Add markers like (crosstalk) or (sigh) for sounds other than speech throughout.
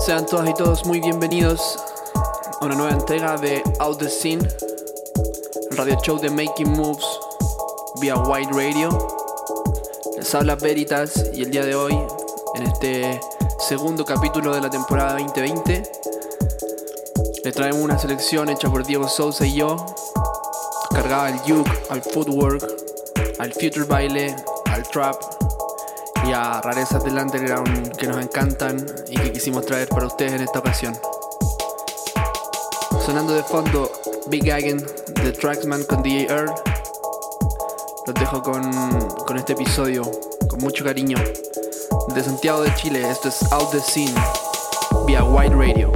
Sean todas y todos muy bienvenidos una nueva entrega de Out the Scene, el radio show de Making Moves vía Wide Radio. Les habla Veritas y el día de hoy, en este segundo capítulo de la temporada 2020, les traemos una selección hecha por Diego Sousa y yo, cargada al juke, al footwork, al future baile, al trap y a rarezas del underground que nos encantan y que quisimos traer para ustedes en esta ocasión. Sonando de fondo Big Hagen de Tracksman con DJ Earl. Los dejo con, con este episodio, con mucho cariño. De Santiago de Chile, esto es Out the Scene, vía Wide Radio.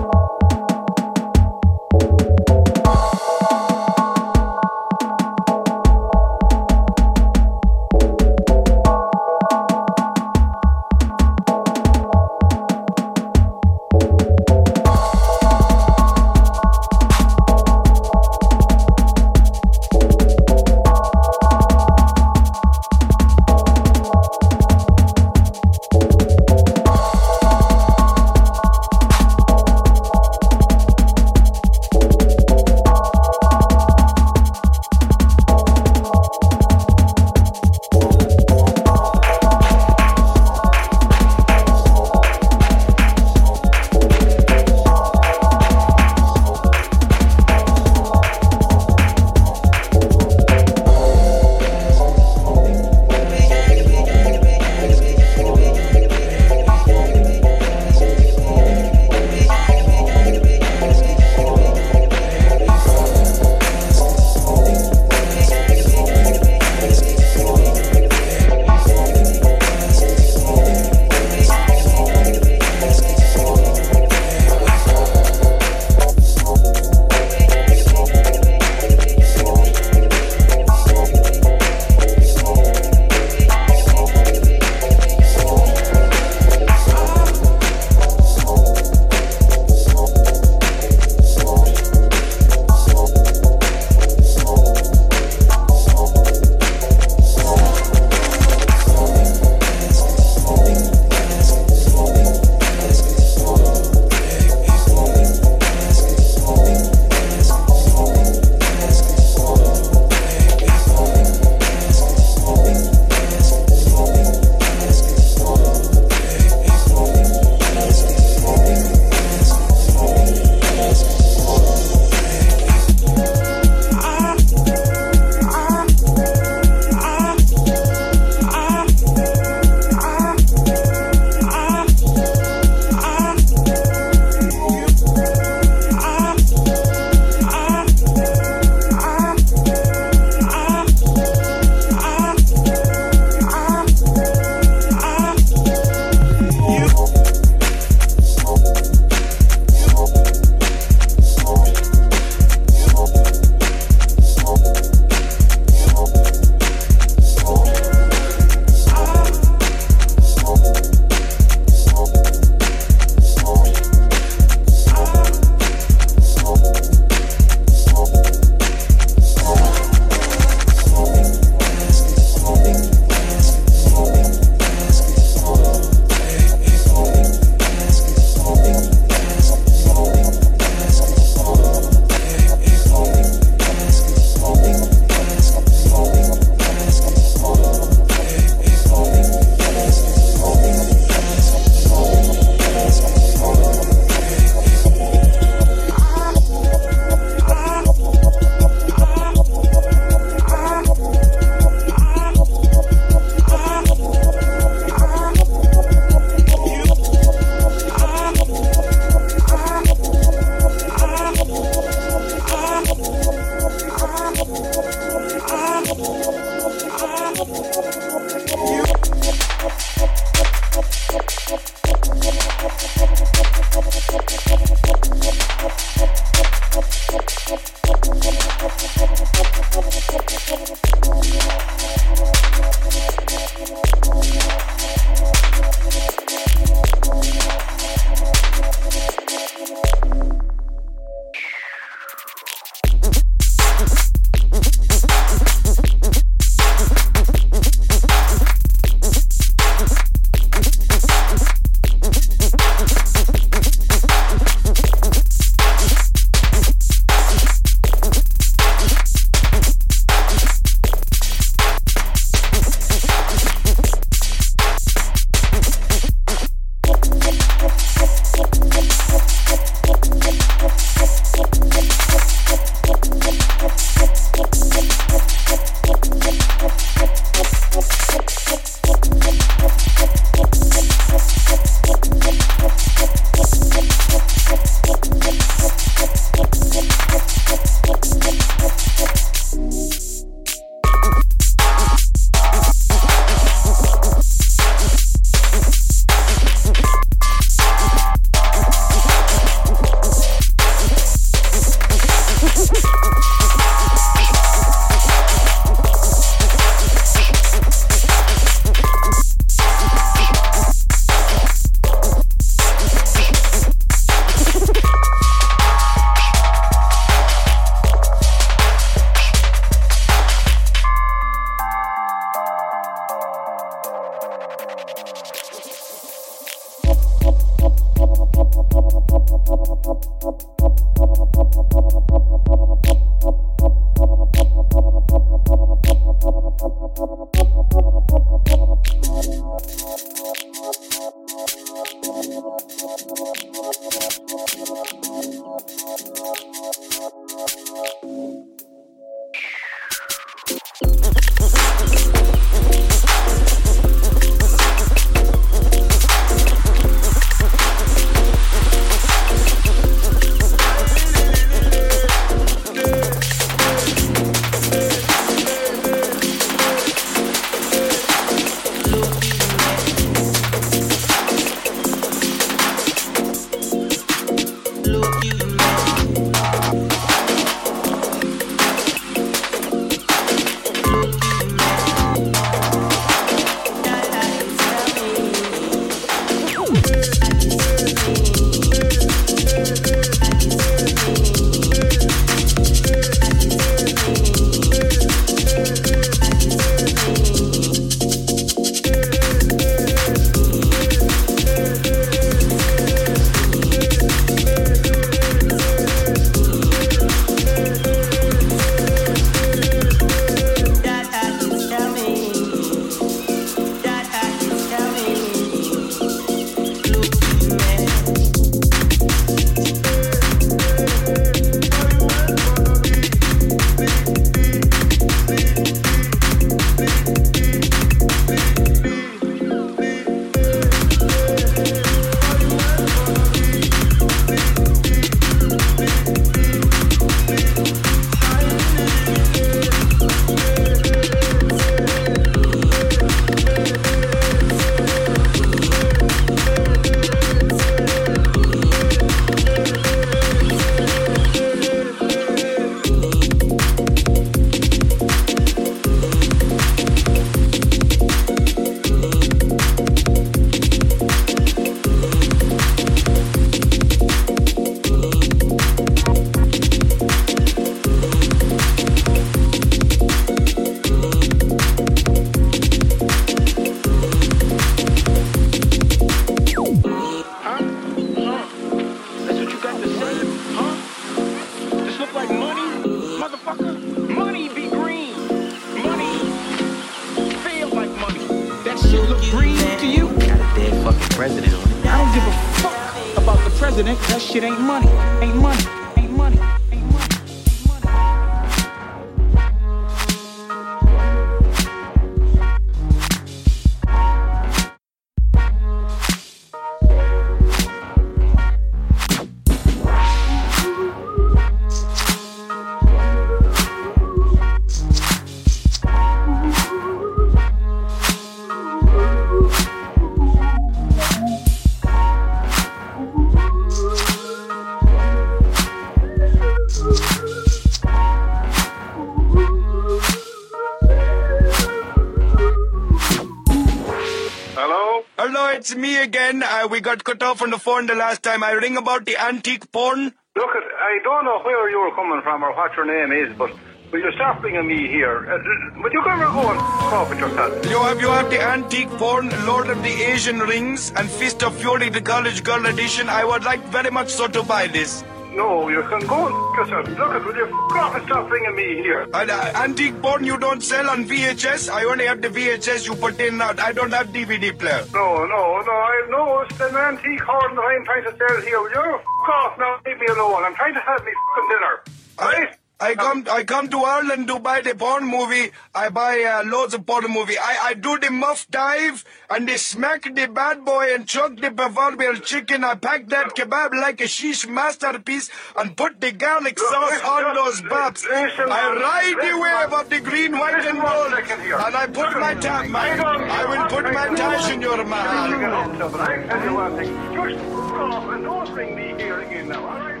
Got cut off on the phone the last time. I ring about the antique porn. Look, I don't know where you were coming from or what your name is, but will you stop bringing me here? Uh, but you ever go and off it yourself? You have you have the antique porn, Lord of the Asian Rings, and Fist of Fury, the College Girl edition. I would like very much so to buy this. No, you can go and Look, at will you f off and stop bringing me here? And, uh, antique porn you don't sell on VHS? I only have the VHS you put in. Uh, I don't have DVD player. No, no, no. I know it's an antique horn that I'm trying to sell here. Will you f off now? Leave me alone. I'm trying to have me f dinner. Right? I come, I come to Ireland to buy the porn movie. I buy uh, loads of porn movie. I, I do the muff dive and they smack the bad boy and chuck the proverbial chicken. I pack that kebab like a sheesh masterpiece and put the garlic sauce on those babs. I ride the wave of the green, white and gold and I put my tap, man. I will put my tash in your mouth. I tell you one thing. Just off and don't bring me here again now,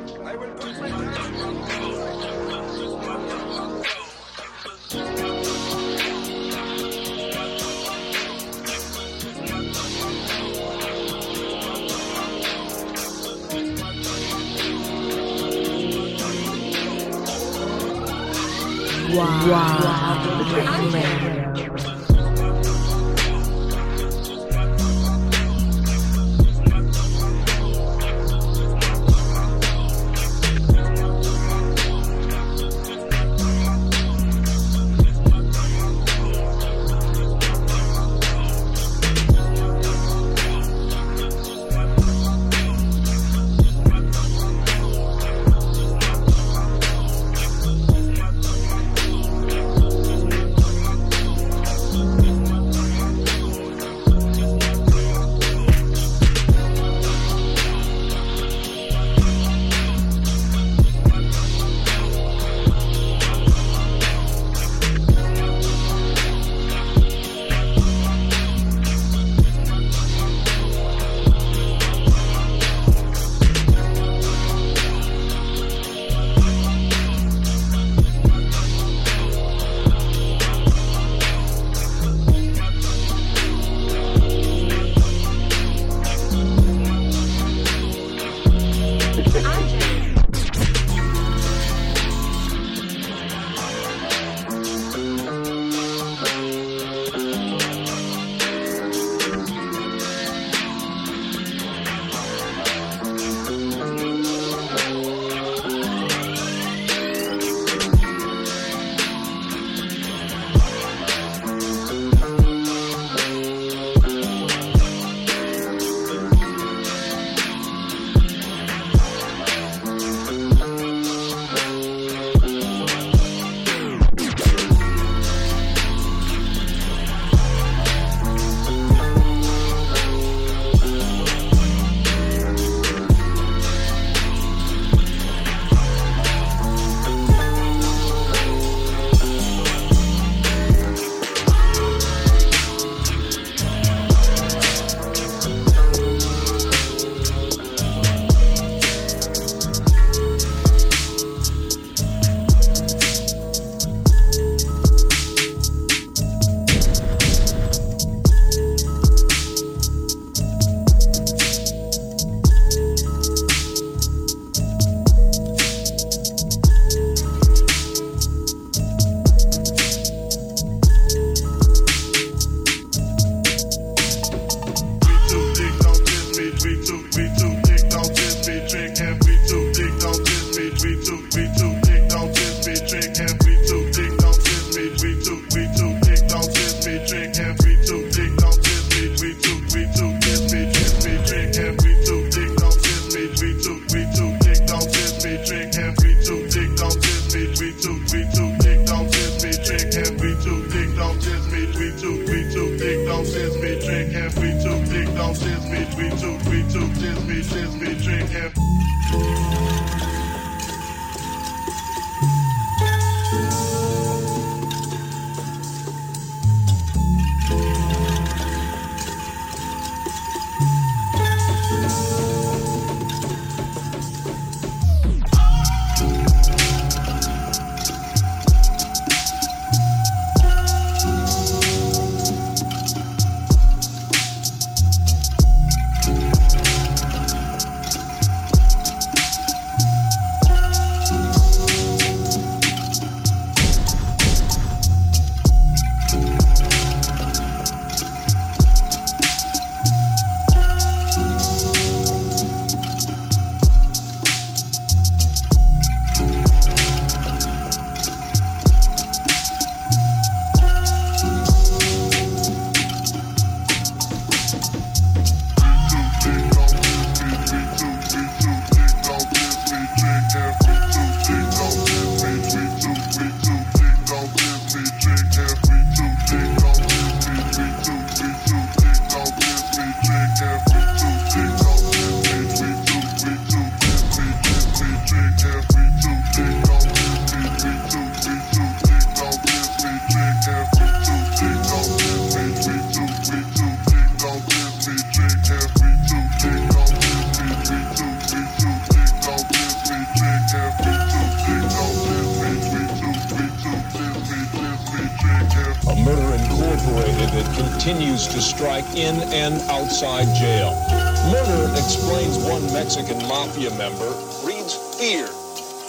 Wow. wow. In and outside jail. Murder, explains one Mexican mafia member, breeds fear.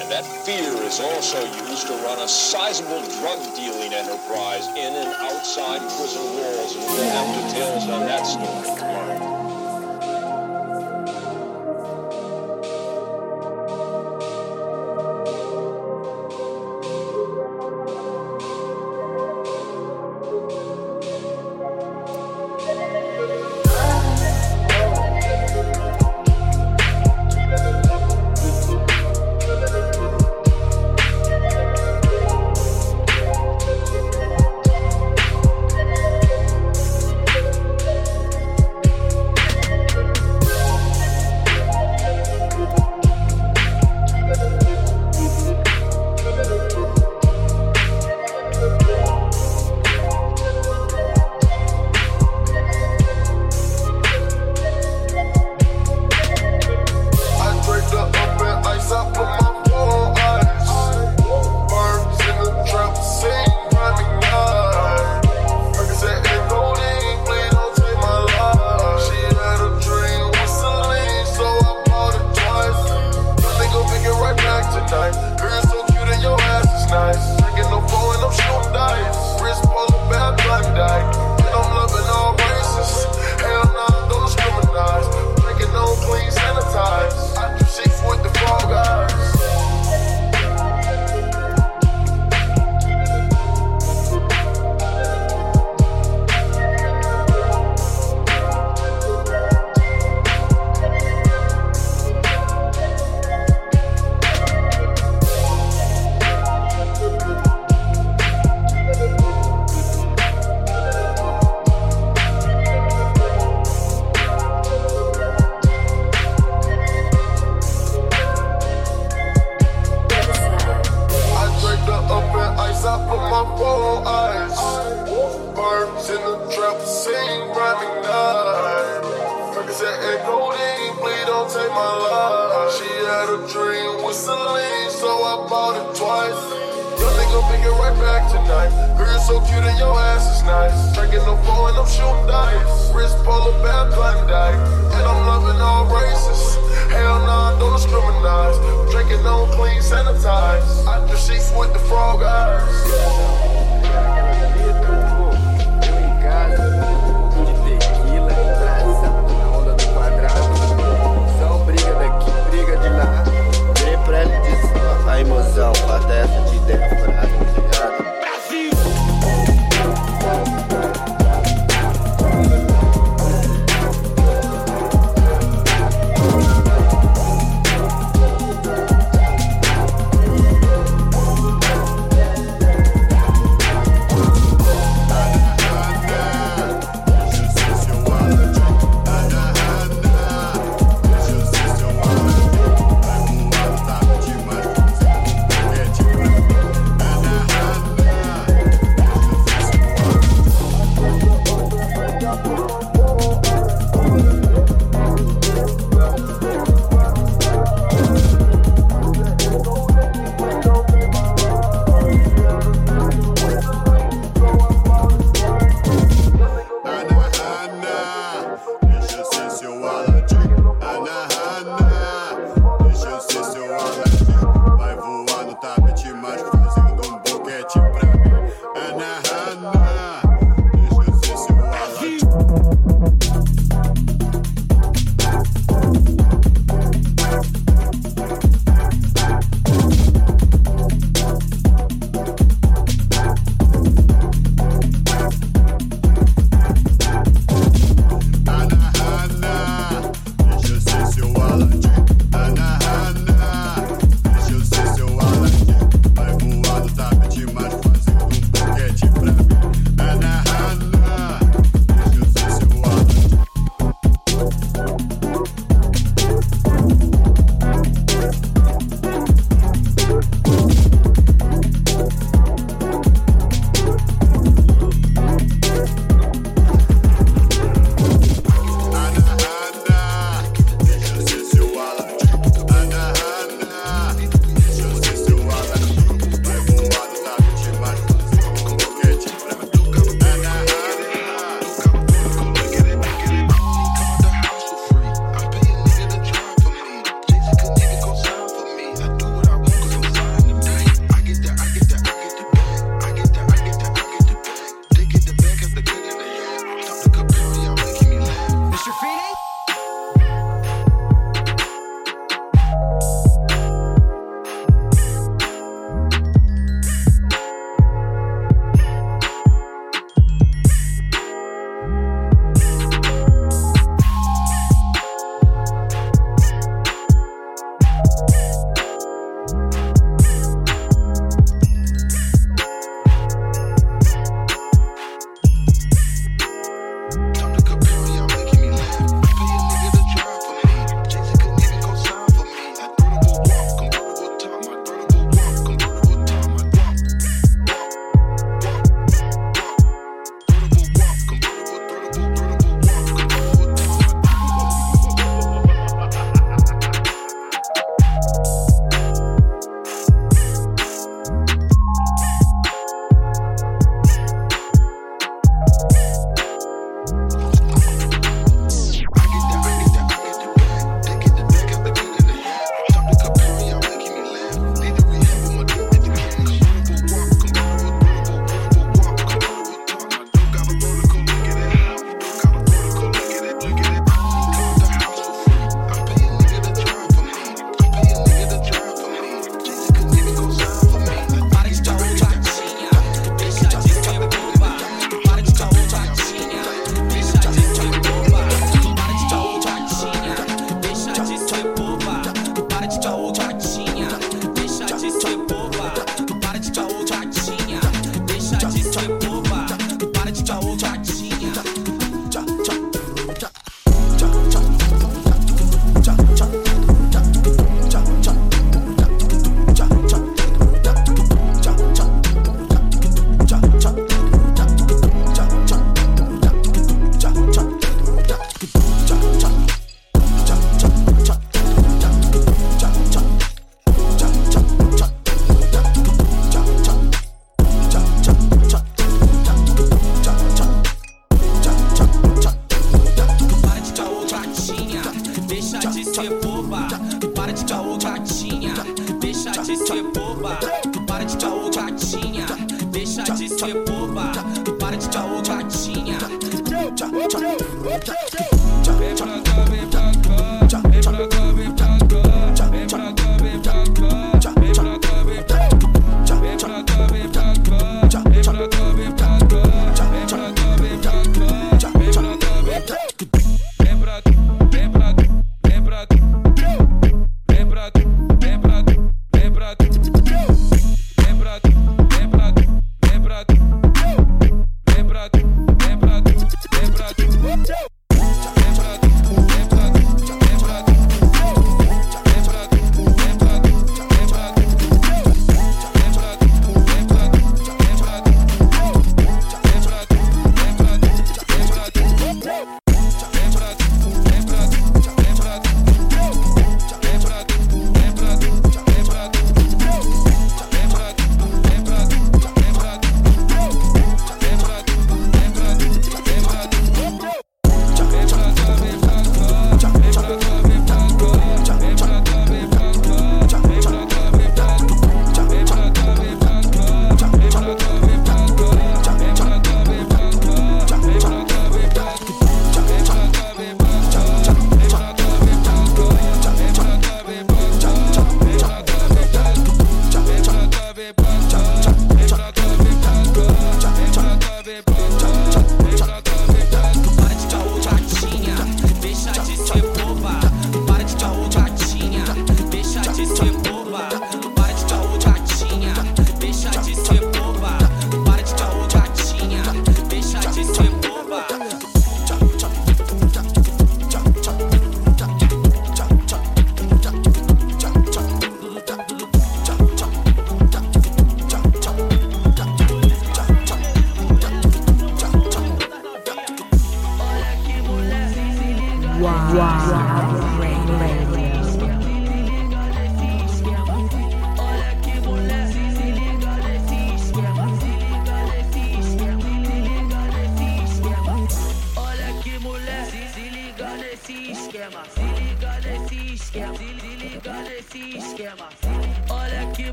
And that fear is also used to run a sizable drug dealing enterprise in and outside prison walls. And we'll have details on that story tomorrow.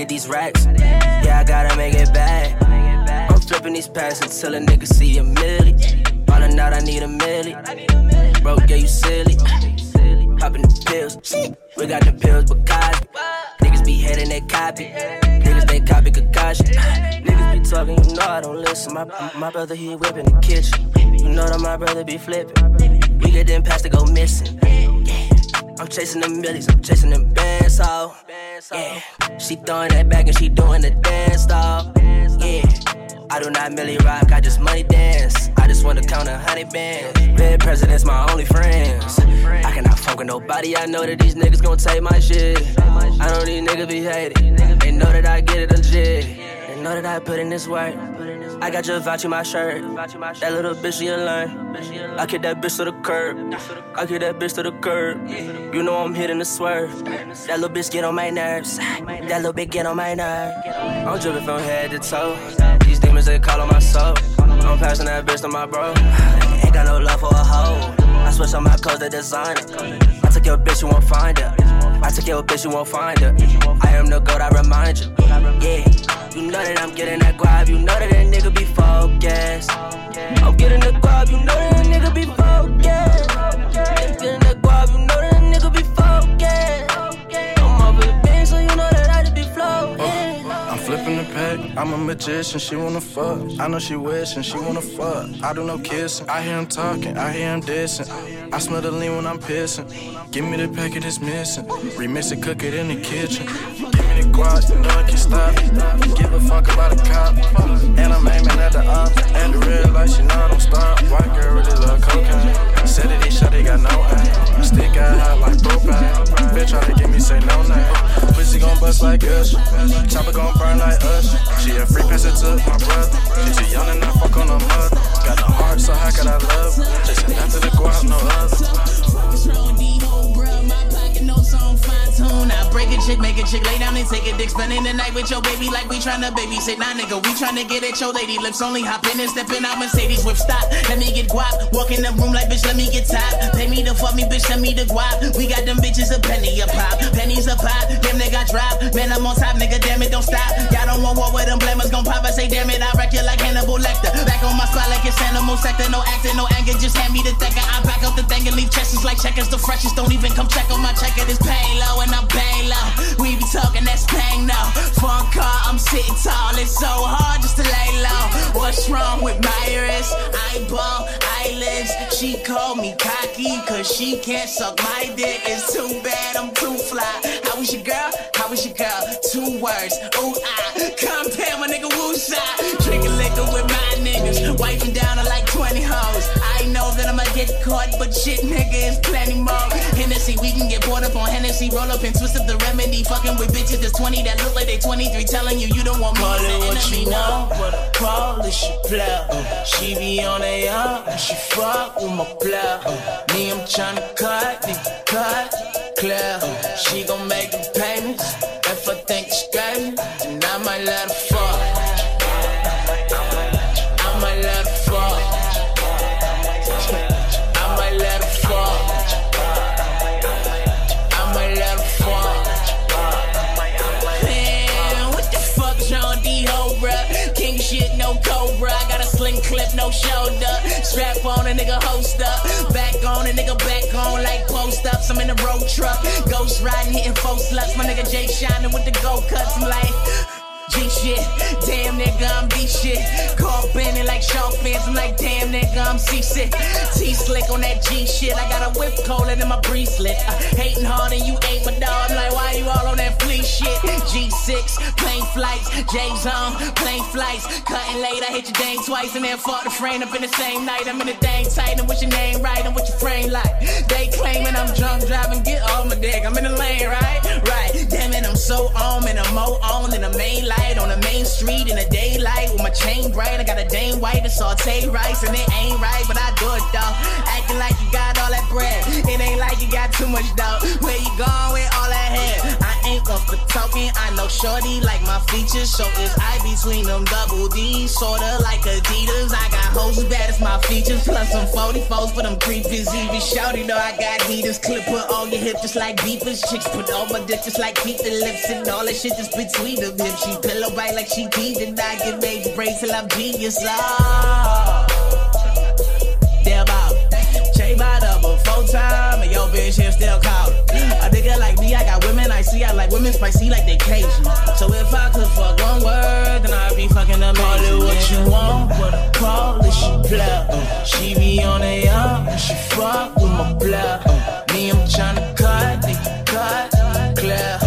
Get these racks. Yeah, I gotta make it back. I'm flipping these packs until a nigga see a milli. Ballin' out, I need a milli. Bro, yeah, you silly. Popping the pills. We got the pills, but Cosby. Niggas be heading that copy. Niggas they copy Kakashi. Niggas be talking, you know I don't listen. My, my brother he whipping the kitchen. You know that my brother be flipping. We get them past to go missing. I'm chasing them millies, I'm chasing them bands, so yeah. She throwing that back and she doing the dance. Yeah. I do not merely rock, I just money dance. I just wanna count a hundred bands. Red president's my only friends. I cannot fuck with nobody, I know that these niggas gon' take my shit. I know these niggas be hating. They know that I get it legit. They know that I put in this work. I got your vouch in my shirt. That little bitch, she'll learn. I kick that bitch to the curb. I kick that bitch to the curb. You know I'm hitting the swerve. That little bitch get on my nerves. That little bitch get on my nerves. I'm dripping from head to toe. These demons, they call on my soul. I'm passing that bitch to my bro. Ain't got no love for a hoe. I switch on my clothes, the designer. I took your bitch, you won't find her. I took your bitch, you won't find her. I am the goat, I remind you. Yeah, you know that I'm getting that guap. You know that that nigga be focused. I'm getting the guap. You know that that nigga be focused. I'm getting the guap. You know pack, I'm a magician, she wanna fuck. I know she wishing, she wanna fuck. I do no kissing, I hear him talking, I hear him dissing. I smell the lean when I'm pissing. Give me the packet it's missing. Remix it, cook it in the kitchen. Give me the guap, you know I can stop. Give a fuck about a cop. And I'm aiming at the op. And the red light, she know I don't stop. White girl really love Like us. Chopper gon' burn like us. She a free pass it to my brother. She too young and I fuck on her mother. Got the heart, so how could I love? Chasing after the guap, no other. Break a chick, make a chick lay down and take a dick. Spending the night with your baby like we tryna babysit. Nah, nigga, we tryna get at your lady lips. Only hop in and step in our Mercedes with stop. Let me get guap. Walk in the room like bitch, let me get top. Pay me to fuck me, bitch, send me the guap. We got them bitches a penny a pop. Pennies a pop. Damn, nigga drop. Man, I'm on top, nigga, damn it, don't stop. Y'all don't want war with them blamers gon' pop. I say, damn it, I wreck you like Hannibal Lecter. Back on my spot like it's animal sector. No acting, no anger, just hand me the thinker. I back up the thing and leave chesters like checkers. The freshest don't even come check on my checker. This pain low and I'm bang low. We be talking, that's pain now. Phone car, I'm sitting tall. It's so hard just to lay low. What's wrong with my wrist? Eyeball, eyelids. She called me cocky cause she can't suck my dick. It's too bad, I'm too fly. How was your girl? How was your girl? Two words. Ooh, I. Come down, my nigga, woo side. Drinking liquor with get caught, but shit, nigga, is plenty more. Hennessy, we can get bought up on Hennessy. Roll up and twist up the remedy. Fucking with bitches that's 20 that look like they 23. Telling you you don't want me Call it what you no. want, but a call is she play. She be on a and she fuck with my play. Uh. Me, I'm tryna cut, nigga, cut, clear. Uh. She gon' make the payments. If I think it's game, then I might let her clip, no shoulder. Strap on a nigga host up. Back on a nigga back on like post ups. I'm in a road truck. Ghost riding, hitting four sluts. My nigga Jay shining with the gold cuts. I'm like. G shit, damn nigga, I'm B shit. Call Benny like shark fans. I'm like, damn nigga, I'm seasick. T slick on that G shit. I got a whip colder than my bracelet. Uh, hating hard and you ain't my dog. I'm like, why you all on that flea shit? G6, plane flights, J's on, plane flights. Cutting late, I hit your dang twice and then fuck the frame up in the same night. I'm in the dang tight and with your name right and with your frame like. They claiming I'm drunk driving, get off my dick. I'm in the lane, right? Right. Damn it, I'm so on and I'm more on than the main light on the main street in the daylight with my chain bright. I got a dame white and saute rice and it ain't right, but I do it though. Acting like you got all that bread. It ain't like you got too much dough. Where you going with all that head? I ain't one for talking. I know shorty like my features, so it's I between them double D's, sorta like Adidas. I got hoes as bad as my features, plus some 44s for them creepers. Even shouty though I got heaters. Clip put on your hip just like beepers. Chicks put on my dick just like keep the lips and all that shit just between them hips. She pillow bite like she teasing. I get major breaks till I'm genius. Oh. Damn out. Chain by double full time, and your bitch here still calling. A nigga like me, I got women I like women spicy like they Cajun. So if I could fuck one word, then I'd be fucking amazing. Call it what you want, but I call it she play. Uh. She be on a yacht, and she fuck with my blood. Uh. Me, I'm tryna cut, nigga, cut, clear.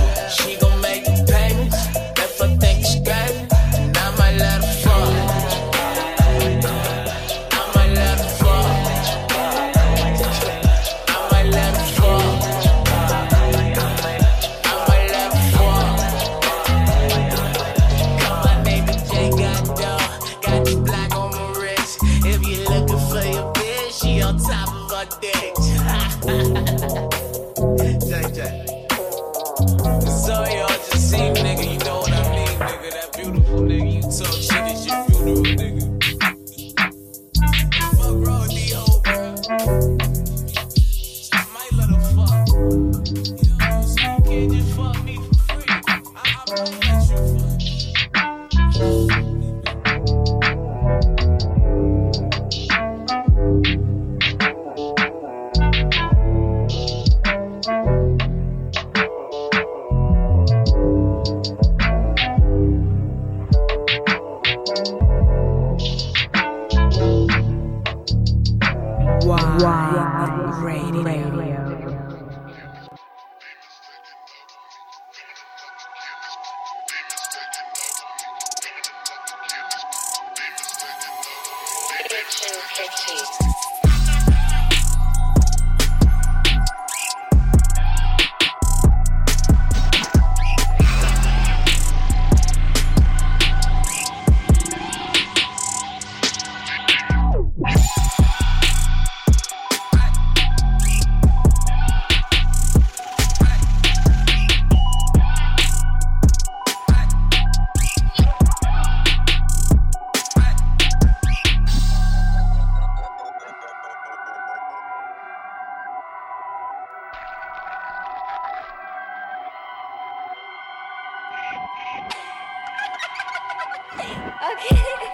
Real (laughs)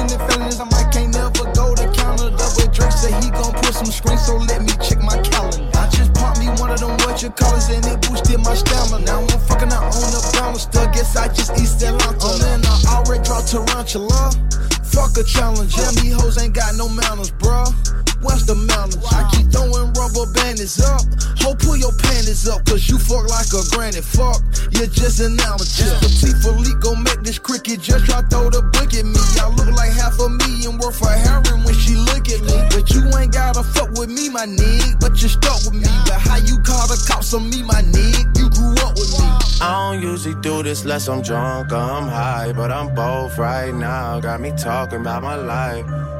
many feelings, I might can't never go to counter. Double Drake said he gon' put some screens, so let me check my calendar. I just popped me one of them what you call and it boosted my stamina. Now I'm fucking out on the banister, guess I just East Atlanta. Oh man, I already draw tarantula. Fuck a challenge, yeah, me hoes ain't got no manners, bruh. What's the mountains? I keep throwing rubber bandits up. Ho, pull your panties up, cause you fuck like a granny. Fuck, you're just an amateur. Patek Philippe gon' make this cricket just try throw the book at me. I look like half a million worth of heroin when she look at me. But you ain't gotta fuck with me, my nigga. But you stuck with me. But how you call the cops on me, my nigga? You grew up with me. I don't usually do this less I'm drunk or I'm high, but I'm both right now. Got me talking about my life.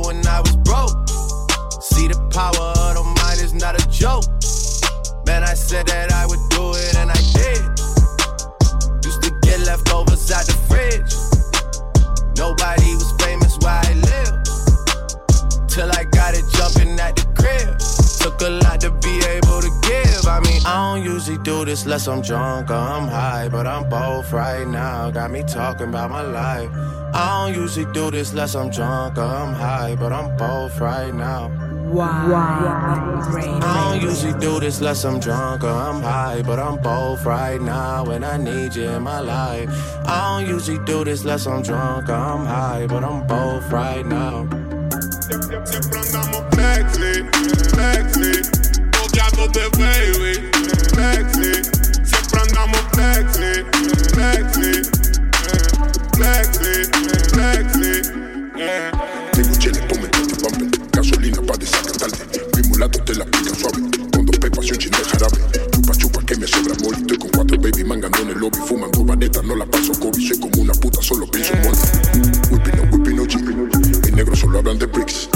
When I was broke. See the power of the mind is not a joke. Man, I said that I would don't usually do this unless I'm drunk or I'm high, but I'm both right now. Got me talking about my life. I don't usually do this unless I'm drunk or I'm high, but I'm both right now. Why? Why? I don't usually do this unless I'm drunk or I'm high, but I'm both right now, and I need you in my life. I don't usually do this unless I'm drunk or I'm high, but I'm both right now. Siempre andamos flexi, flexi, boqueándote baby, flexi. Siempre andamos flexi, flexi, flexi, flexi. Tengo cheles, tomen, bumper, gasolina pa' desacatarte. Mi mulato te la pica suave, con dos pepas y un chin de jarabe. Chupa, chupa, que me sobra moli. Estoy con cuatro baby mangando en el lobby, fumando baneta, no la paso COVID. Soy como una puta, solo pienso en money. Whipping up, whipping OG. Mis negros solo hablan de bricks.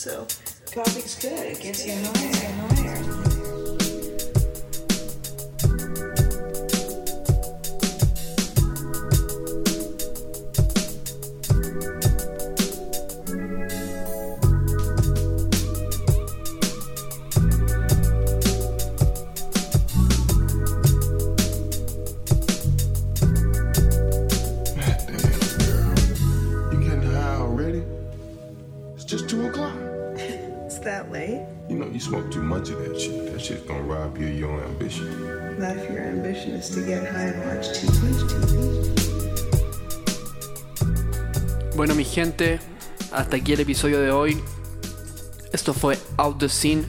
So, coughing's good. It gets you higher and higher. You getting high already? It's just two o'clock. That late. You know, you smoke too much of that shit. That shit's gonna rob you of your ambition. Not if your ambition is to get high and watch TV. Bueno, mi gente, hasta aquí el episodio de hoy. Esto fue Out the Scene,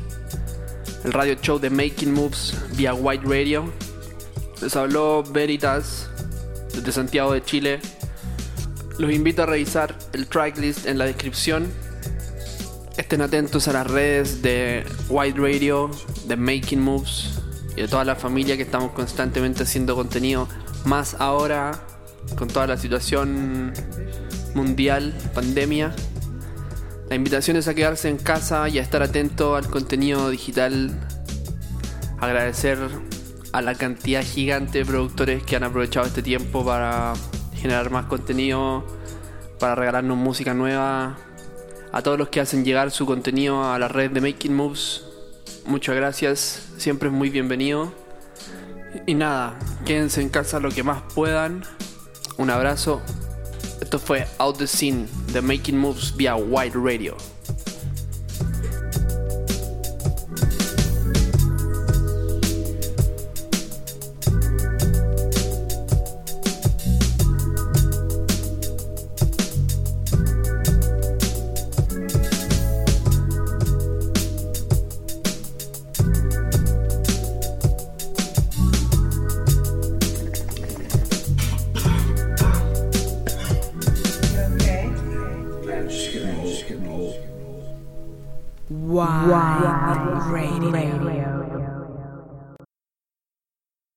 el radio show de Making Moves vía White Radio. Les habló Veritas desde Santiago de Chile. Los invito a revisar el tracklist en la descripción. Estén atentos a las redes de White Radio, de Making Moves y de toda la familia que estamos constantemente haciendo contenido. Más ahora con toda la situación mundial, pandemia. La invitación es a quedarse en casa y a estar atento al contenido digital. Agradecer a la cantidad gigante de productores que han aprovechado este tiempo para generar más contenido, para regalarnos música nueva. A todos los que hacen llegar su contenido a la red de Making Moves, muchas gracias, siempre es muy bienvenido. Y nada, quédense en casa lo que más puedan. Un abrazo. Esto fue Out the Scene de Making Moves vía White Radio.